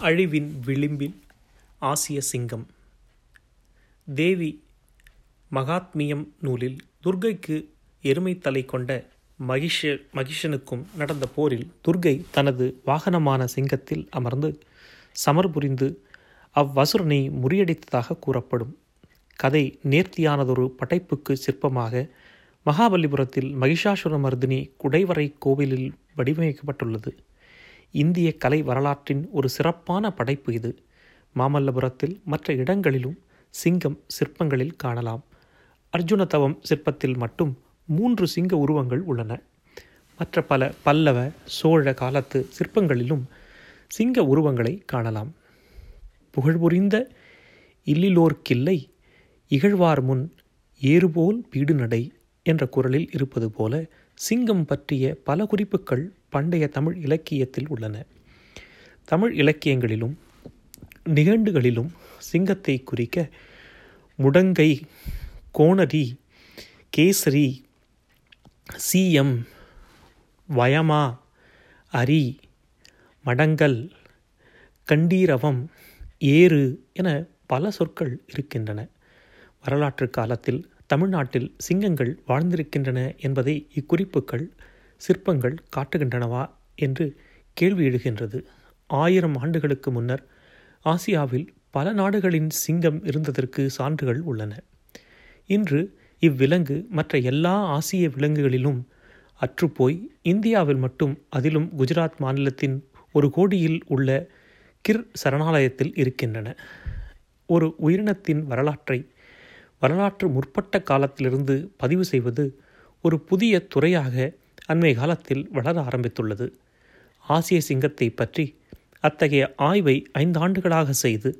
அழிவின் விளிம்பில் ஆசிய சிங்கம். தேவி மகாத்மியம் நூலில் துர்கைக்கு எருமை தலை கொண்ட மகிஷ மகிஷனுக்கும் நடந்த போரில் துர்க்கை தனது வாகனமான சிங்கத்தில் அமர்ந்து சமர் புரிந்து அவ்வசுரனை முறியடித்ததாக கூறப்படும். கதை நேர்த்தியானதொரு படைப்புக்கு சிற்பமாக மகாபலிபுரத்தில் மகிஷாசுரமர்தினி குடைவரை கோவிலில் வடிவமைக்கப்பட்டுள்ளது. இந்திய கலை வரலாற்றின் ஒரு சிறப்பான படைப்பு இது. மாமல்லபுரத்தில் மற்ற இடங்களிலும் சிங்கம் சிற்பங்களில் காணலாம். அர்ஜுன தவம் சிற்பத்தில் மட்டும் மூன்று சிங்க உருவங்கள் உள்ளன. மற்ற பல பல்லவ சோழ காலத்து சிற்பங்களிலும் சிங்க உருவங்களை காணலாம். புகழ்புரிந்த இல்லிலோர்க்கில்லை இகழ்வார் முன் ஏறுபோல் பீடுநடை என்ற குரலில் இருப்பது போல சிங்கம் பற்றிய பல குறிப்புகள் பண்டைய தமிழ் இலக்கியத்தில் உள்ளன. தமிழ் இலக்கியங்களிலும் நிகண்டுகளிலும் சிங்கத்தை குறிக்க முடங்கை கோணரி கேசரி சீயம் வயமா அரி மடங்கல் கண்டீரவம் ஏறு என பல சொற்கள் இருக்கின்றன. வரலாற்று காலத்தில் தமிழ்நாட்டில் சிங்கங்கள் வாழ்ந்திருக்கின்றன என்பதை இக்குறிப்புகள் சிற்பங்கள் காட்டுகின்றனவா என்று கேள்வி எழுகின்றது. ஆயிரம் ஆண்டுகளுக்கு முன்னர் ஆசியாவில் பல நாடுகளின் சிங்கம் இருந்ததற்கு சான்றுகள் உள்ளன. இன்று இவ்விலங்கு மற்ற எல்லா ஆசிய விலங்குகளிலும் அற்றுப்போய் இந்தியாவில் மட்டும் அதிலும் குஜராத் மாநிலத்தின் ஒரு கோடியில் உள்ள கிர் சரணாலயத்தில் இருக்கின்றன. ஒரு உயிரினத்தின் வரலாற்றை வரலாற்று முற்பட்ட காலத்திலிருந்து பதிவு செய்வது ஒரு புதிய துறையாக அண்மை காலத்தில் வளர ஆரம்பித்துள்ளது. ஆசிய சிங்கத்தை பற்றி அத்தகைய ஆய்வை ஐந்தாண்டுகளாக செய்து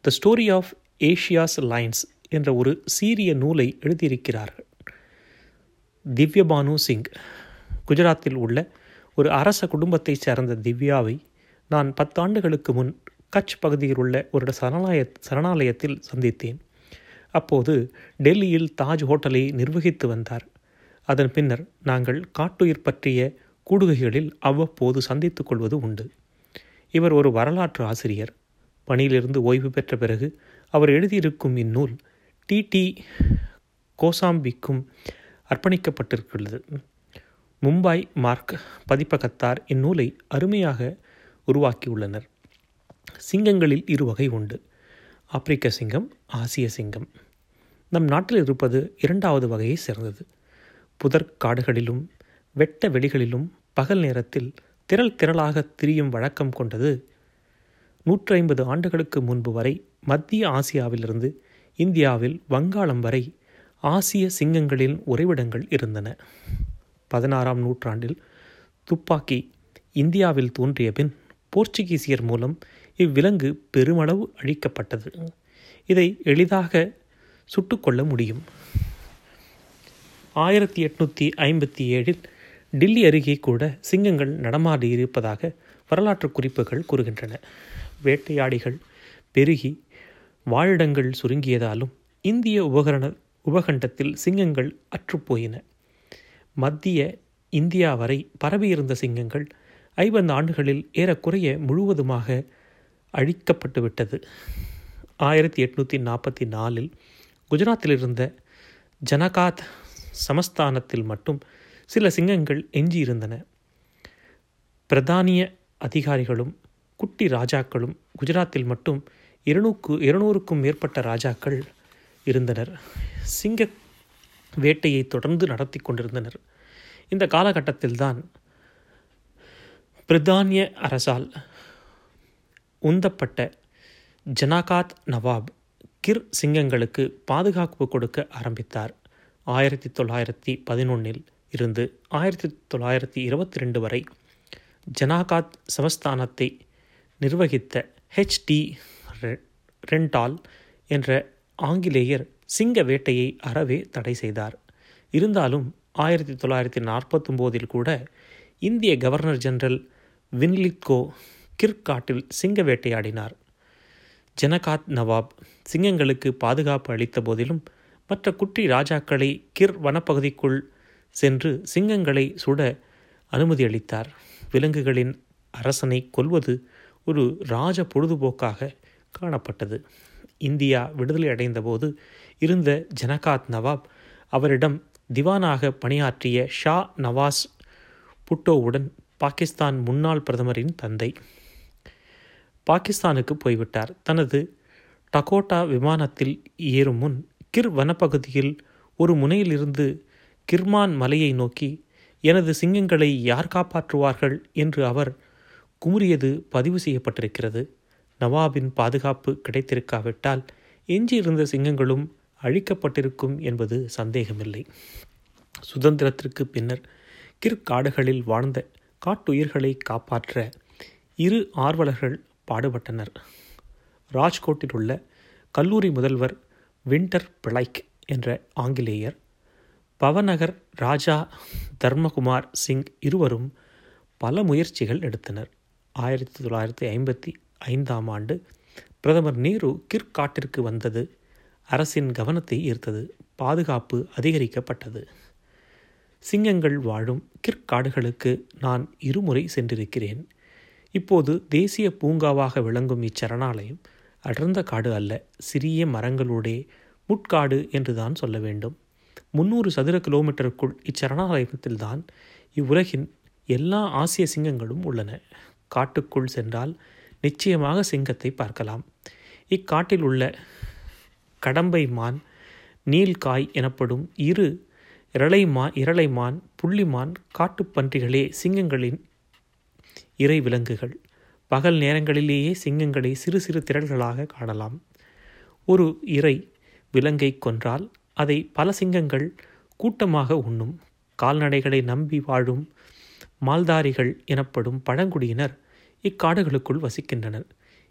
the story of Asia's lions என்ற ஒரு சீரிய நூலை எழுதியிருக்கிறார்கள் திவ்யபானு சிங். குஜராத்தில் உள்ள ஒரு அரச குடும்பத்தைச் சேர்ந்த திவ்யாவை நான் பத்தாண்டுகளுக்கு முன் கட்ச் பகுதியில் உள்ள ஒரு சரணாலய சரணாலயத்தில் சந்தித்தேன். அப்போது டெல்லியில் தாஜ் ஹோட்டலை நிர்வகித்து வந்தார். அதன் பின்னர் நாங்கள் காட்டுயிர் பற்றிய கூடுகைகளில் அவ்வப்போது சந்தித்துக் கொள்வது உண்டு. இவர் ஒரு வரலாற்று ஆசிரியர். பணியிலிருந்து ஓய்வு பெற்ற பிறகு அவர் எழுதியிருக்கும் இந்நூல் டி டி கோசாம்பிக்கும் அர்ப்பணிக்கப்பட்டிருக்கிறது. மும்பாய் மார்க் பதிப்பகத்தார் இந்நூலை அருமையாக உருவாக்கியுள்ளனர். சிங்கங்களில் இரு வகை உண்டு. ஆப்பிரிக்க சிங்கம் ஆசிய சிங்கம். நம் நாட்டில் இருப்பது இரண்டாவது வகையை சேர்ந்தது. புதர் காடுகளிலும் வெட்ட வெளிகளிலும் பகல் நேரத்தில் திரள் திரளாக திரியும் வழக்கம் கொண்டது. நூற்றி ஐம்பது ஆண்டுகளுக்கு முன்பு வரை மத்திய ஆசியாவிலிருந்து இந்தியாவில் வங்காளம் வரை ஆசிய சிங்கங்களின் உறைவிடங்கள் இருந்தன. பதினாறாம் நூற்றாண்டில் துப்பாக்கி இந்தியாவில் தோன்றிய பின் போர்ச்சுகீசியர் மூலம் இவ்விலங்கு பெருமளவு அழிக்கப்பட்டது. இதை எளிதாக சுட்டுக்கொள்ள முடியும். ஆயிரத்தி எட்நூற்றி ஐம்பத்தி ஏழில் டில்லி அருகே கூட சிங்கங்கள் நடமாடி இருப்பதாக வரலாற்று குறிப்புகள் கூறுகின்றன. வேட்டையாடிகள் பெருகி வாழிடங்கள் சுருங்கியதாலும் இந்திய உபகரண உபகண்டத்தில் சிங்கங்கள் அற்றுப்போயின. மத்திய இந்தியா வரை பரவியிருந்த சிங்கங்கள் ஐம்பது ஆண்டுகளில் ஏறக்குறைய முழுவதுமாக அழிக்கப்பட்டு விட்டது. ஆயிரத்தி எட்நூற்றி நாற்பத்தி நாலில் குஜராத்தில் இருந்த ஜனகாத் சமஸ்தானத்தில் மட்டும் சில சிங்கங்கள் எஞ்சியிருந்தன. பிரதானிய அதிகாரிகளும் குட்டி ராஜாக்களும் குஜராத்தில் மட்டும் இருநூக்கு இருநூறுக்கும் மேற்பட்ட ராஜாக்கள் இருந்தனர். சிங்க வேட்டையை தொடர்ந்து நடத்தி கொண்டிருந்தனர். இந்த காலகட்டத்தில்தான் பிரித்தானிய அரசால் உந்தப்பட்ட ஜனாகாத் நவாப் கிர் சிங்கங்களுக்கு பாதுகாப்பு கொடுக்க ஆரம்பித்தார். ஆயிரத்தி தொள்ளாயிரத்தி பதினொன்றில் இருந்து ஆயிரத்தி தொள்ளாயிரத்தி இருபத்தி ரெண்டு வரை ஜனாகாத் சமஸ்தானத்தை நிர்வகித்த ஹெச்டி ரெண்டால் என்ற ஆங்கிலேயர் சிங்க வேட்டையை அறவே தடை செய்தார். இருந்தாலும் ஆயிரத்தி தொள்ளாயிரத்தி நாற்பத்தொம்போதில் கூட இந்திய கவர்னர் ஜெனரல் வின்லித்கோ கிர்காட்டில் சிங்க வேட்டையாடினார். ஜனகாத் நவாப் சிங்கங்களுக்கு பாதுகாப்பு அளித்த போதிலும் மற்ற குட்டி ராஜாக்களை கிர் வனப்பகுதிக்குள் சென்று சிங்கங்களை சுட அனுமதி அளித்தார் விலங்குகளின் அரசனை கொல்வது ஒரு ராஜ பொழுதுபோக்காக காணப்பட்டது. இந்தியா விடுதலை அடைந்தபோது இருந்த ஜனகாத் நவாப் அவரிடம் திவானாக பணியாற்றிய ஷா நவாஸ் புட்டோவுடன் பாகிஸ்தான் முன்னாள் பிரதமரின் தந்தை பாகிஸ்தானுக்கு போய்விட்டார். தனது டகோட்டா விமானத்தில் ஏறும் முன் கிர் வனப்பகுதியில் ஒரு முனையிலிருந்து கிர்மான் மலையை நோக்கி எனது சிங்கங்களை யார் காப்பாற்றுவார்கள்? என்று அவர் குமுறியது பதிவு செய்யப்பட்டிருக்கிறது. நவாபின் பாதுகாப்பு கிடைத்திருக்காவிட்டால் எஞ்சியிருந்த சிங்கங்களும் அழிக்கப்பட்டிருக்கும் என்பது சந்தேகமில்லை. சுதந்திரத்திற்கு பின்னர் கிற்காடுகளில் வாழ்ந்த காட்டுயிர்களை காப்பாற்ற இரு ஆர்வலர்கள் பாடுபட்டனர். ராஜ்கோட்டில் உள்ள கல்லூரி முதல்வர் வின்டர் பிளைக் என்ற ஆங்கிலேயர் பவநகர் ராஜா தர்மகுமார் சிங் இருவரும் பல முயற்சிகள் எடுத்தனர். ஆயிரத்தி தொள்ளாயிரத்தி ஐம்பத்தி ஐந்தாம் ஆண்டு பிரதமர் நேரு கிர்காட்டிற்கு வந்தது அரசின் கவனத்தை ஈர்த்தது பாதுகாப்பு அதிகரிக்கப்பட்டது. சிங்கங்கள் வாழும் கிற்காடுகளுக்கு நான் இருமுறை சென்றிருக்கிறேன். இப்போது தேசிய பூங்காவாக விளங்கும் இச்சரணாலயம் அடர்ந்த காடு அல்ல சிறிய மரங்களோடே முட்காடு என்றுதான் சொல்ல வேண்டும். முன்னூறு சதுர கிலோமீட்டருக்குள் இச்சரணாலயத்தில்தான் இவ்வுலகின் எல்லா ஆசிய சிங்கங்களும் உள்ளன. காட்டுக்குள் சென்றால் நிச்சயமாக சிங்கத்தை பார்க்கலாம். இக்காட்டில் உள்ள கடம்பை மான் நீல்காய் எனப்படும் இரு இரளைமா இரளைமான் புள்ளிமான் காட்டுப்பன்றிகளே சிங்கங்களின் இறை விலங்குகள். பகல் நேரங்களிலேயே சிங்கங்களை சிறு சிறு திரள்களாக காணலாம். ஒரு இறை விலங்கை கொன்றால் அதை பல சிங்கங்கள் கூட்டமாக உண்ணும். கால்நடைகளை நம்பி வாழும் மால்தாரிகள் எனப்படும் பழங்குடியினர் இக்காடுகளுக்குள் வசிக்கின்றனர்.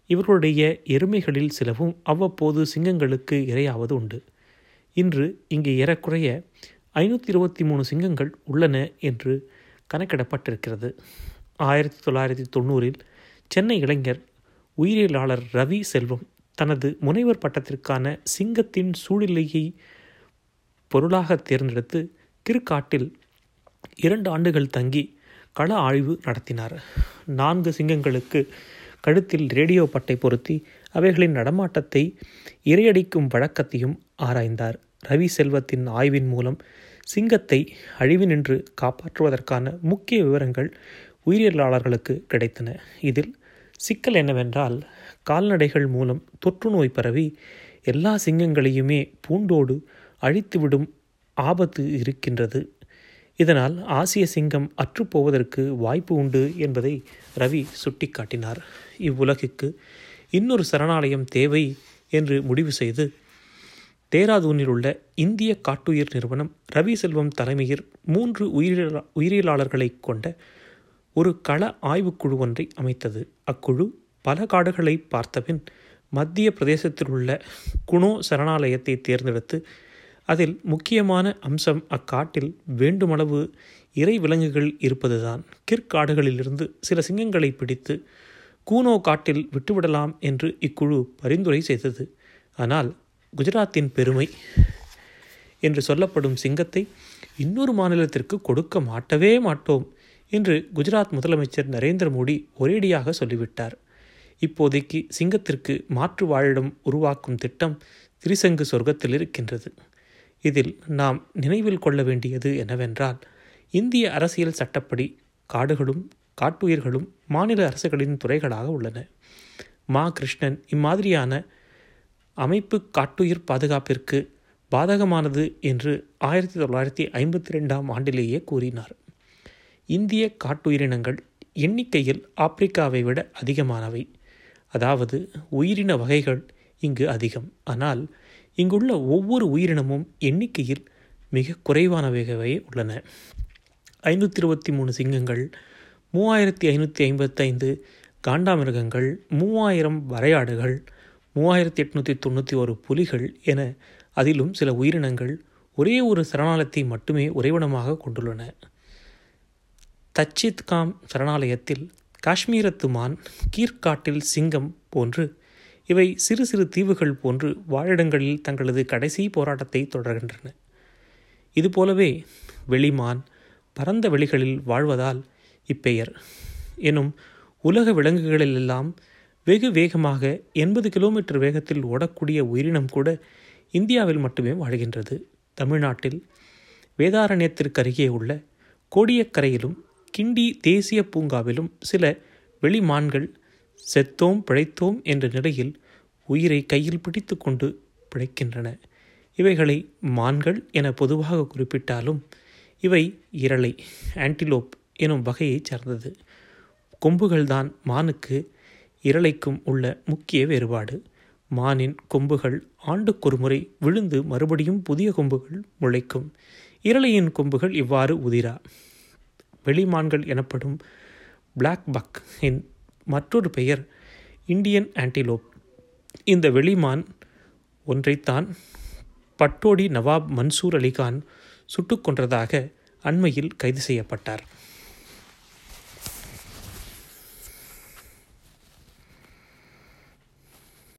இவர்களுடைய எருமைகளில் சிலவும் அவ்வப்போது சிங்கங்களுக்கு இரையாவது உண்டு. இன்று இங்கு ஏறக்குறைய ஐநூற்றி இருபத்தி மூணு சிங்கங்கள் உள்ளன என்று கணக்கிடப்பட்டிருக்கிறது. ஆயிரத்தி தொள்ளாயிரத்தி தொண்ணூறில் சென்னை இளைஞர் உயிரியலாளர் ரவி செல்வம் தனது முனைவர் பட்டத்திற்கான சிங்கத்தின் சூழ்நிலையை பொருளாக தேர்ந்தெடுத்து திருக்காட்டில் இரண்டு ஆண்டுகள் தங்கி கள ஆய்வு நடத்தினார். நான்கு சிங்கங்களுக்கு கழுத்தில் ரேடியோ பட்டை பொருத்தி அவைகளின் நடமாட்டத்தை இரையடிக்கும் வழக்கத்தையும் ஆராய்ந்தார். ரவி செல்வத்தின் ஆய்வின் மூலம் சிங்கத்தை அழிவினின்று காப்பாற்றுவதற்கான முக்கிய விவரங்கள் உயிரியலாளர்களுக்கு கிடைத்தன. இதில் சிக்கல் என்னவென்றால் கால்நடைகள் மூலம் தொற்று நோய் பரவி எல்லா சிங்கங்களையுமே பூண்டோடு அழித்துவிடும் ஆபத்து இருக்கின்றது. இதனால் ஆசிய சிங்கம் அற்றுப்போவதற்கு வாய்ப்பு உண்டு என்பதை ரவி சுட்டிக்காட்டினார். இவ்வுலகுக்கு இன்னொரு சரணாலயம் தேவை என்று முடிவு செய்து தேராதூனில் உள்ள இந்திய காட்டுயிர் நிறுவனம் ரவி செல்வம் தலைமையில் மூன்று உயிரியலா உயிரியலாளர்களை கொண்ட ஒரு கள ஆய்வுக்குழு ஒன்றை அமைத்தது. அக்குழு பல காடுகளை பார்த்தபின் மத்திய பிரதேசத்தில் உள்ள குணோ சரணாலயத்தை தேர்ந்தெடுத்து அதில் முக்கியமான அம்சம் அக்காட்டில் வேண்டுமளவு இறை விலங்குகள் இருப்பதுதான். கிற்காடுகளிலிருந்து சில சிங்கங்களை பிடித்து கூனோ காட்டில் விட்டுவிடலாம் என்று இக்குழு பரிந்துரை செய்தது. ஆனால் குஜராத்தின் பெருமை என்று சொல்லப்படும் சிங்கத்தை இன்னொரு மாநிலத்திற்கு கொடுக்க மாட்டவே மாட்டோம். என்று குஜராத் முதலமைச்சர் நரேந்திர மோடி ஒரேடியாக சொல்லிவிட்டார். இப்போதைக்கு சிங்கத்திற்கு மாற்று வாழிடம் உருவாக்கும் திட்டம் திரிசங்கு சொர்க்கத்தில் இருக்கின்றது. இதில் நாம் நினைவில் கொள்ள வேண்டியது என்னவென்றால் இந்திய அரசியல் சட்டப்படி காடுகளும் காட்டுயிர்களும் மாநில அரசுகளின் துறைகளாக உள்ளன. மா. கிருஷ்ணன் இம்மாதிரியான அமைப்பு காட்டுயிர் பாதுகாப்பிற்கு பாதகமானது என்று ஆயிரத்தி தொள்ளாயிரத்தி ஐம்பத்தி ரெண்டாம் ஆண்டிலேயே கூறினார். இந்திய காட்டுயிரினங்கள் எண்ணிக்கையில் ஆப்பிரிக்காவை விட அதிகமானவை. அதாவது உயிரின வகைகள் இங்கு அதிகம். ஆனால் இங்குள்ள ஒவ்வொரு உயிரினமும் எண்ணிக்கையில் மிக குறைவானவைகவே உள்ளன. ஐநூற்றி இருபத்தி மூணு சிங்கங்கள் மூவாயிரத்தி ஐநூற்றி ஐம்பத்தைந்து காண்டாமிருகங்கள் மூவாயிரம் வரையாடுகள் மூவாயிரத்தி எட்நூற்றி தொண்ணூற்றி ஒரு புலிகள் என அதிலும் சில உயிரினங்கள் ஒரே ஒரு சரணாலயத்தை மட்டுமே உறைவிடமாக கொண்டுள்ளன. தச்சித்காம் சரணாலயத்தில் காஷ்மீரத்து மான் கீர்காட்டில் சிங்கம் போன்று இவை சிறு சிறு தீவுகள் போன்று வாழிடங்களில் தங்களது கடைசி போராட்டத்தை தொடர்கின்றன. இதுபோலவே வெளிமான் பரந்த வெளிகளில் வாழ்வதால் இப்பெயர். எனும் உலக விலங்குகளிலெல்லாம் வெகு வேகமாக எண்பது கிலோமீட்டர் வேகத்தில் ஓடக்கூடிய உயிரினம் கூட இந்தியாவில் மட்டுமே வாழ்கின்றது. தமிழ்நாட்டில் வேதாரண்யத்திற்கு அருகே உள்ள கோடியக்கரையிலும் கிண்டி தேசிய பூங்காவிலும் சில வெளிமான்கள் செத்தோம் பிழைத்தோம் என்ற நிலையில் உயிரை கையில் பிடித்து கொண்டு பிழைக்கின்றன. இவைகளை மான்கள் என பொதுவாக குறிப்பிட்டாலும் இவை இரளை ஆன்டிலோப் எனும் வகையைச் சார்ந்தது. கொம்புகள்தான் மானுக்கு இரளைக்கும் உள்ள முக்கிய வேறுபாடு. மானின் கொம்புகள் ஆண்டுக்கொரு முறை விழுந்து மறுபடியும் புதிய கொம்புகள் முளைக்கும். இரளையின் கொம்புகள் இவ்வாறு உதிரா. வெளிமான்கள் எனப்படும் பிளாக் பக் இன் மற்றொரு பெயர் இந்தியன் ஆன்டிலோப் இந்த வெளிமான் ஒன்றைத்தான் பட்டோடி நவாப் மன்சூர் அலிகான் சுட்டுக் கொன்றதாக அண்மையில் கைது செய்யப்பட்டார்.